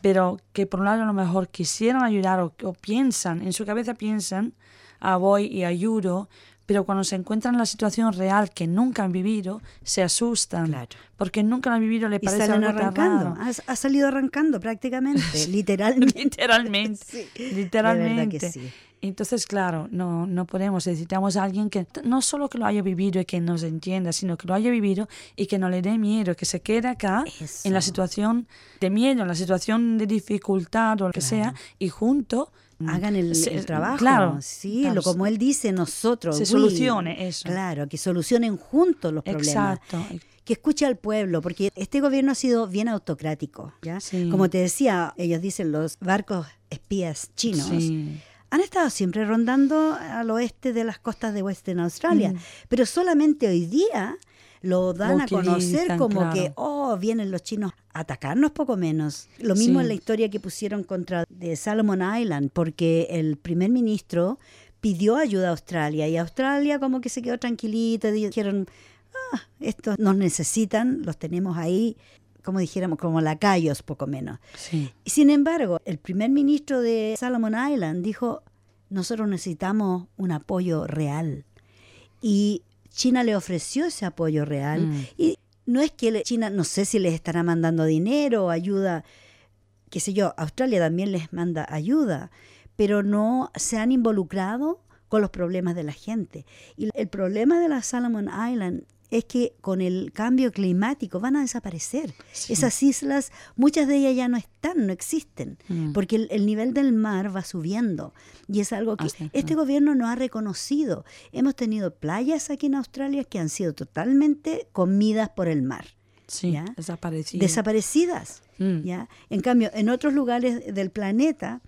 pero que por un lado a lo mejor quisieran ayudar o, o piensan, en su cabeza piensan, ah, voy y ayudo, pero cuando se encuentran en la situación real que nunca han vivido, se asustan, Claro. porque nunca lo han vivido, le Y parece salen algo arrancando. Ha, ha salido arrancando prácticamente, literalmente. literalmente, Sí, literalmente. que sí. Entonces, claro, no, no podemos, necesitamos a alguien que no solo que lo haya vivido y que nos entienda, sino que lo haya vivido y que no le dé miedo, que se quede acá Eso. en la situación de miedo, en la situación de dificultad o lo que sea, y junto mm, Hagan el, se- el trabajo. Claro, sí, claro, lo, como él dice, nosotros. se solucione eso. Claro, que solucionen juntos los problemas. Exacto. que escuche al pueblo, porque este gobierno ha sido bien autocrático. ¿ya? Sí. Como te decía, ellos dicen los barcos espías chinos. Sí. Han estado siempre rondando al oeste de las costas de Western Australia, Mm. pero solamente hoy día lo dan Lo a conocer utilizan, como claro. que, oh, vienen los chinos a atacarnos poco menos. Lo mismo Sí. en la historia que pusieron contra de Salomon Island, porque el primer ministro pidió ayuda a Australia y Australia como que se quedó tranquilita, dijeron, ah, estos nos necesitan, los tenemos ahí, como dijéramos, como lacayos poco menos. Sí. Sin embargo, el primer ministro de Salomon Island dijo, nosotros necesitamos un apoyo real. Y China le ofreció ese apoyo real. Mm. Y no es que China, no sé si les estará mandando dinero o ayuda, qué sé yo, Australia también les manda ayuda, pero no se han involucrado con los problemas de la gente. Y el problema de la Salomon Island es que con el cambio climático van a desaparecer. Sí. Esas islas, muchas de ellas ya no están, no existen, Mm. porque el, el nivel del mar va subiendo. Y es algo que este gobierno no ha reconocido. Hemos tenido playas aquí en Australia que han sido totalmente comidas por el mar, Sí, ¿Ya? desaparecido. desaparecidas. Mm. ¿ya? En cambio, en otros lugares del planeta,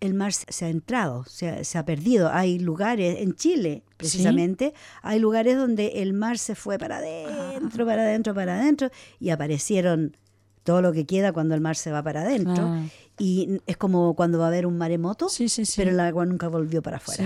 el mar se ha entrado, se ha, se ha perdido. Hay lugares, en Chile precisamente, hay lugares donde el mar se fue para adentro, para adentro, para adentro, y aparecieron todo lo que queda cuando el mar se va para adentro. Y es como cuando va a haber un maremoto, Sí, sí, sí. pero el agua nunca volvió para afuera.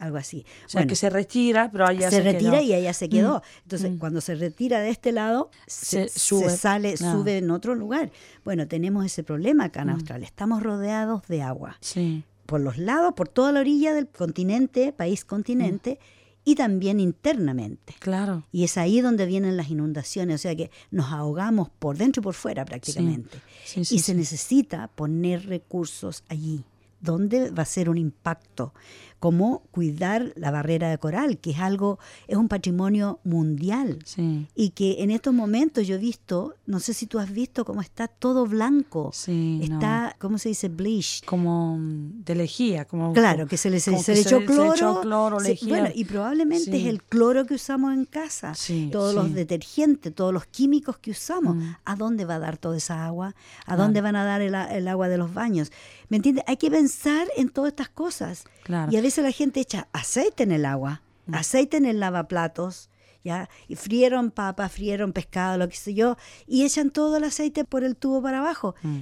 Algo así. O sea, Bueno, que se retira, pero allá se, se, retira quedó. y allá se quedó. Entonces, cuando se retira de este lado, se, Se sube. se sale, Claro. sube en otro lugar. Bueno, tenemos ese problema acá Mm. en Australia. Estamos rodeados de agua. Sí. Por los lados, por toda la orilla del continente, país continente, Mm. Y también internamente. Claro. Y es ahí donde vienen las inundaciones, o sea que nos ahogamos por dentro y por fuera prácticamente. Sí, sí, y se necesita poner recursos allí, donde va a ser un impacto, como cuidar la barrera de coral, que es algo, es un patrimonio mundial. Sí. Y que en estos momentos yo he visto, no sé si tú has visto cómo está todo blanco. Sí, no. está, ¿cómo se dice? Bleach. Como mm, de lejía, como... Claro, que se le, se, como se que le echó se cloro. echó cloro, se- bueno, y probablemente Sí. es el cloro que usamos en casa. Todos los detergentes, todos los químicos que usamos. Mm. ¿A dónde va a dar toda esa agua? ¿A dónde van a dar el, el agua de los baños? ¿Me entiendes? Hay que pensar en todas estas cosas. Claro. Y a veces la gente echa aceite en el agua, Mm. aceite en el lavaplatos. ¿Ya? Y frieron papas, frieron pescado, lo que sé yo, y echan todo el aceite por el tubo para abajo. Mm.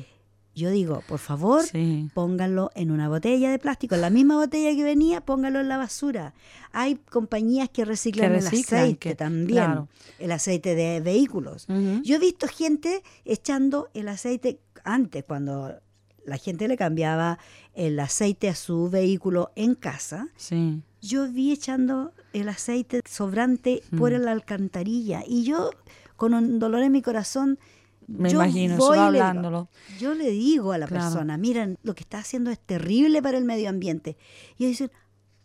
Yo digo, por favor, Sí. pónganlo en una botella de plástico, en la misma botella que venía, pónganlo en la basura. Hay compañías que reciclan, Que el aceite que- también, claro. el aceite de vehículos. Yo he visto gente echando el aceite antes, cuando la gente le cambiaba el aceite a su vehículo en casa. Sí. Yo vi echando el aceite sobrante por Mm. la alcantarilla y yo, con un dolor en mi corazón, Me yo imagino, voy solo y le hablándolo. yo le digo a la Claro. persona, miren, lo que está haciendo es terrible para el medio ambiente. Y ellos dicen,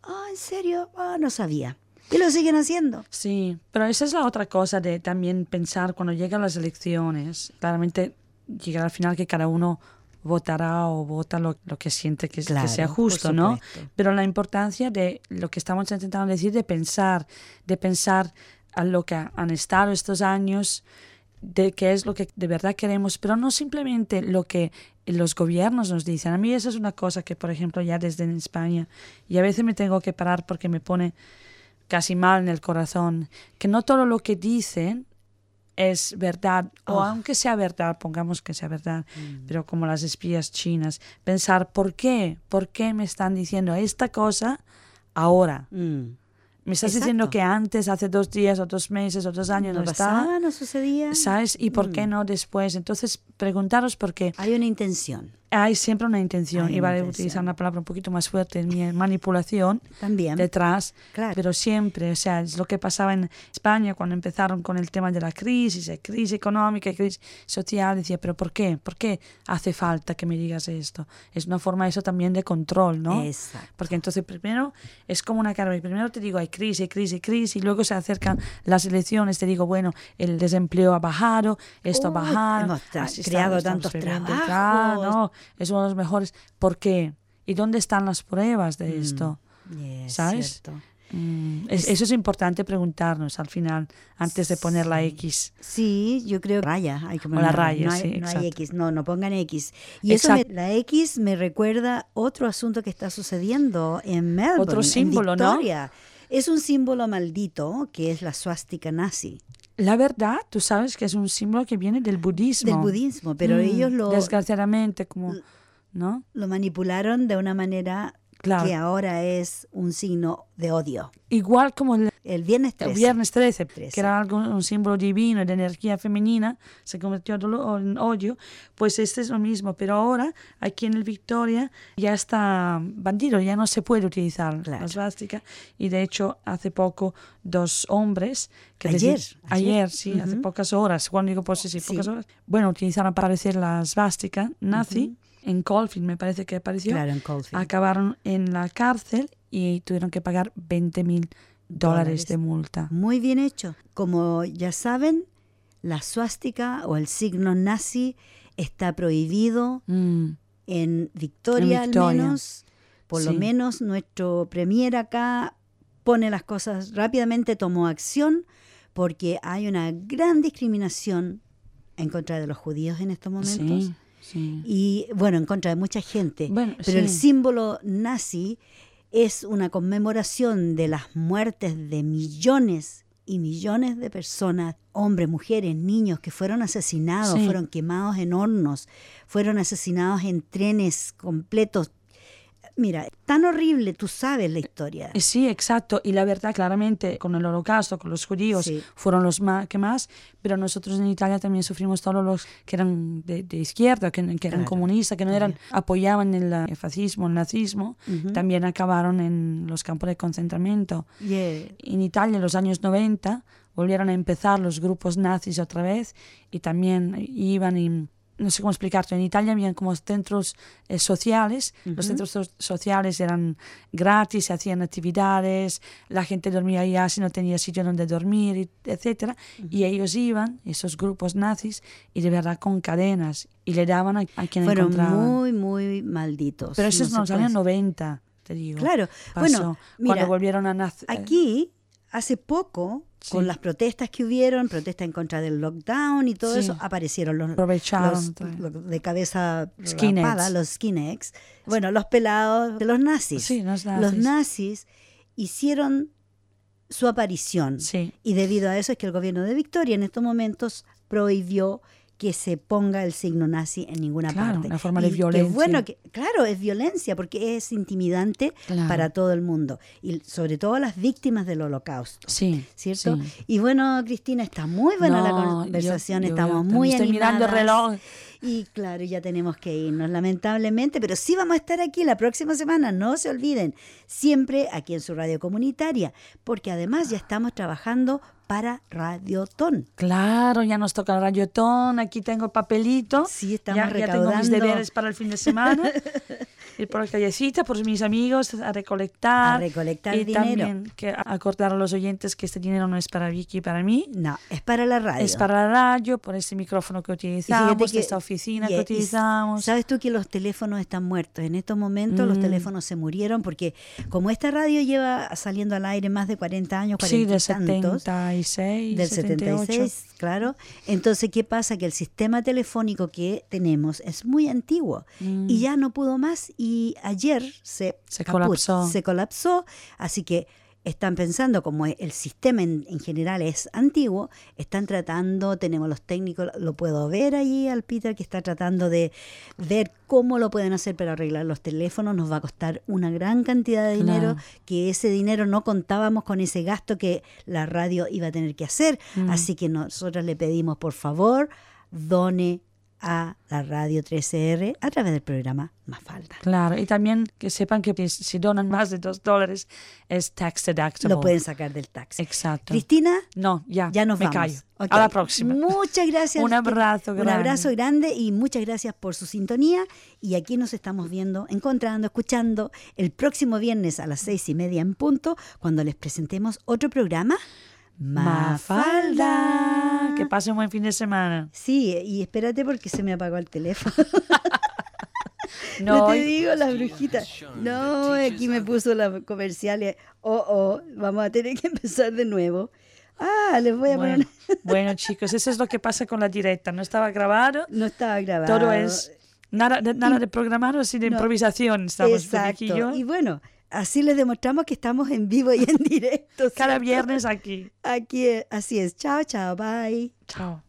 ah, ¿en serio? Ah, no sabía. Y lo siguen haciendo. Sí, pero esa es la otra cosa de también pensar cuando llegan las elecciones. Claramente llegar al final que cada uno votará o vota lo, lo que siente que, que Claro, sea por justo, ¿no? Pero la importancia de lo que estamos intentando decir, de pensar, de pensar a lo que han estado estos años, de qué es lo que de verdad queremos, pero no simplemente lo que los gobiernos nos dicen. A mí eso es una cosa que, por ejemplo, ya desde en España, y a veces me tengo que parar porque me pone casi mal en el corazón, que no todo lo que dicen es verdad, o Oh. aunque sea verdad, pongamos que sea verdad, pero como las espías chinas, pensar por qué, por qué me están diciendo esta cosa ahora. Mm. Me estás Exacto. diciendo que antes, hace dos días, o dos meses, o dos años no, no estaba, pasaba, no sucedía. ¿sabes? ¿Y por qué no después? Entonces, preguntaros por qué. Hay una intención Hay siempre una intención, una a intención. utilizar una palabra un poquito más fuerte, manipulación también. detrás, Claro. pero siempre, o sea, es lo que pasaba en España cuando empezaron con el tema de la crisis, crisis económica, crisis social, decía, pero ¿por qué? ¿Por qué hace falta que me digas esto? Es una forma eso también de control, ¿no? Exacto. Porque entonces primero es como una carga, primero te digo hay crisis, crisis, crisis, y luego se acercan las elecciones, te digo, bueno, el desempleo ha bajado, esto ha Uy, bajado, hemos creado tantos trabajos. Es uno de los mejores. ¿Por qué? ¿Y dónde están las pruebas de esto? Es ¿Sabes? cierto. Mm, es- eso es importante preguntarnos al final, antes de poner la X. Sí, yo creo que raya, hay que O poner la raya, no hay, sí, no hay. X, no, no pongan X. Y eso, me- la X me recuerda otro asunto que está sucediendo en Melbourne, Otro símbolo, en ¿no? Es un símbolo maldito que es la suástica nazi La verdad, tú sabes que es un símbolo que viene del budismo. del budismo, pero Mm, ellos lo, Desgraciadamente, como... ¿No? lo manipularon de una manera Claro. que ahora es un signo de odio. Igual como el, El viernes 13. el viernes 13, 13. que era algo, un símbolo divino de energía femenina, se convirtió en odio, pues este es lo mismo, pero ahora aquí en el Victoria ya está bandido, ya no se puede utilizar Claro. la svástica y de hecho hace poco dos hombres que Ayer, ayer. ayer, sí, hace pocas horas, cuando digo pues sí, pocas horas, bueno, utilizaron para aparecer la svástica nazi en Caulfield, me parece que apareció, Claro, en Caulfield. acabaron en la cárcel y tuvieron que pagar 20 mil dólares de multa. Muy bien hecho. Como ya saben, la suástica o el signo nazi está prohibido Mm, en Victoria, En Victoria. al menos. Por lo Sí. menos nuestro premier acá pone las cosas rápidamente, tomó acción porque hay una gran discriminación en contra de los judíos en estos momentos. sí, sí. Y bueno, en contra de mucha gente. Bueno, Pero el sí. símbolo nazi es una conmemoración de las muertes de millones y millones de personas, hombres, mujeres, niños que fueron asesinados, Sí. fueron quemados en hornos, fueron asesinados en trenes completos. Mira, tan horrible, tú sabes la historia. Eh, Sí, exacto. Y la verdad, claramente, con el holocausto, con los judíos, Sí. fueron los más, que más, pero nosotros en Italia también sufrimos todos los que eran de, de izquierda, que, que eran Claro, comunistas, que no eran, apoyaban el, eh, fascismo, el nazismo, Ujú. también acabaron en los campos de concentramiento. Yeah. En Italia, en los años 90, volvieron a empezar los grupos nazis otra vez y también iban y no sé cómo explicarte, en Italia habían como centros eh, sociales, los centros so- sociales eran gratis, se hacían actividades, la gente dormía allá si no tenía sitio donde dormir, etcétera, y ellos iban, esos grupos nazis, y de verdad con cadenas, y le daban a, a quien Fueron encontraban. muy, muy malditos. Pero eso no es en los años 90, te digo. Claro, pasó, bueno, mira, cuando volvieron a nacer. Aquí, hace poco, con las protestas que hubieron, protestas en contra del lockdown y todo Sí. eso, aparecieron los, los- los de cabeza rapada, los skinheads. Bueno, los pelados de los nazis. Sí, los Los nazis. nazis hicieron su aparición. Sí. Y debido a eso es que el gobierno de Victoria en estos momentos prohibió que se ponga el signo nazi en ninguna Claro, parte. una forma de Y qué violencia. bueno que, claro, es violencia porque es intimidante Claro. para todo el mundo y sobre todo las víctimas del holocausto. Sí. ¿Cierto? sí. Y bueno, Cristina, está muy buena la conversación, yo- yo estamos muy Estoy mirando el animadas. reloj. Y claro, ya tenemos que irnos, lamentablemente, pero sí vamos a estar aquí la próxima semana, no se olviden, siempre aquí en su radio comunitaria, porque además ya estamos trabajando para Radiotón. Claro, ya nos toca el rayotón. Aquí tengo el papelito. Sí, estamos ya, ya tengo mis recaudando. deberes para el fin de semana. ir por la callecita, por mis amigos, a recolectar. A recolectar y dinero. también que acordar a los oyentes que este dinero no es para Vicky y para mí. No, es para la radio. Es para la radio, por ese micrófono que Y utilizamos, que- esta oficina y- que y utilizamos. Sabes tú que los teléfonos están muertos. En estos momentos los Mm. teléfonos se murieron porque como esta radio lleva saliendo al aire más de 40 años, 40 Sí, y del tantos, 76, del 78. 76, claro. Entonces, ¿qué pasa? Que el sistema telefónico que tenemos es muy antiguo Mm. y ya no pudo más y ayer se, Se colapsó. se colapsó, así que están pensando, como el sistema en, en general es antiguo, están tratando, tenemos los técnicos, lo puedo ver allí al Peter que está tratando de ver cómo lo pueden hacer para arreglar los teléfonos, nos va a costar una gran cantidad de dinero, Claro. que ese dinero no contábamos con ese gasto que la radio iba a tener que hacer, Mm. así que nosotros le pedimos por favor, done a la radio 13R a través del programa Mafalda. Claro, y también que sepan que si donan más de dos dólares es tax deductible. Lo pueden sacar del taxi. Exacto. Cristina, No, ya, ya nos me vamos. callo. A la próxima. Muchas gracias. Un abrazo Un grande. abrazo grande y muchas gracias por su sintonía. Y aquí nos estamos viendo, encontrando, escuchando el próximo viernes a las seis y media en punto, cuando les presentemos otro programa. Mafalda. Que pase un buen fin de semana. Sí, y espérate porque se me apagó el teléfono. No, No, te digo la brujita. No, aquí me puso la comercial. y- Oh, oh, vamos a tener que empezar de nuevo. Ah, les voy a bueno, poner. bueno, chicos, eso es lo que pasa con la directa. No estaba grabado. No estaba grabado. Todo es nada de, nada de programar o de No. improvisación. Estamos Exacto. Y yo. Y bueno, así les demostramos que estamos en vivo y en directo. Cada viernes aquí. Aquí, así es. Chao, chao, bye. Chao.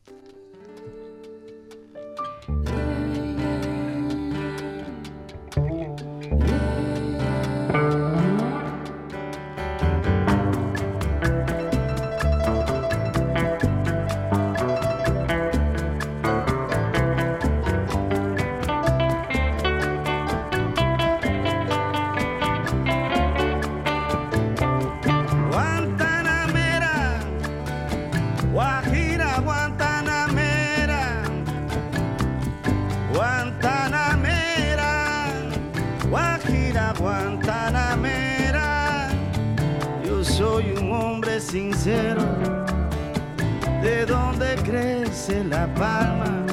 Palma.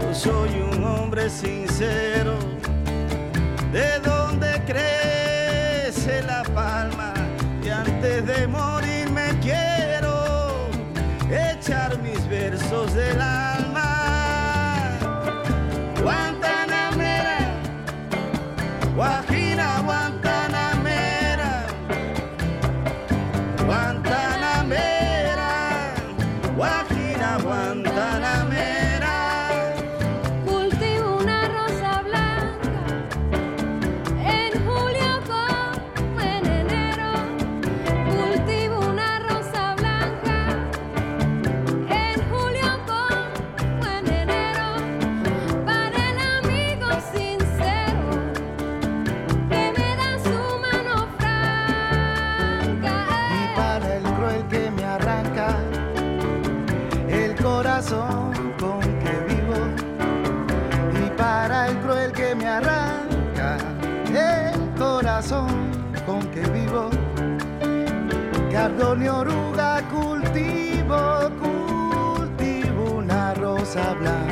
Yo soy un hombre sincero, de donde crece la palma. Y antes de morir y oruga cultivo cultivo una rosa blanca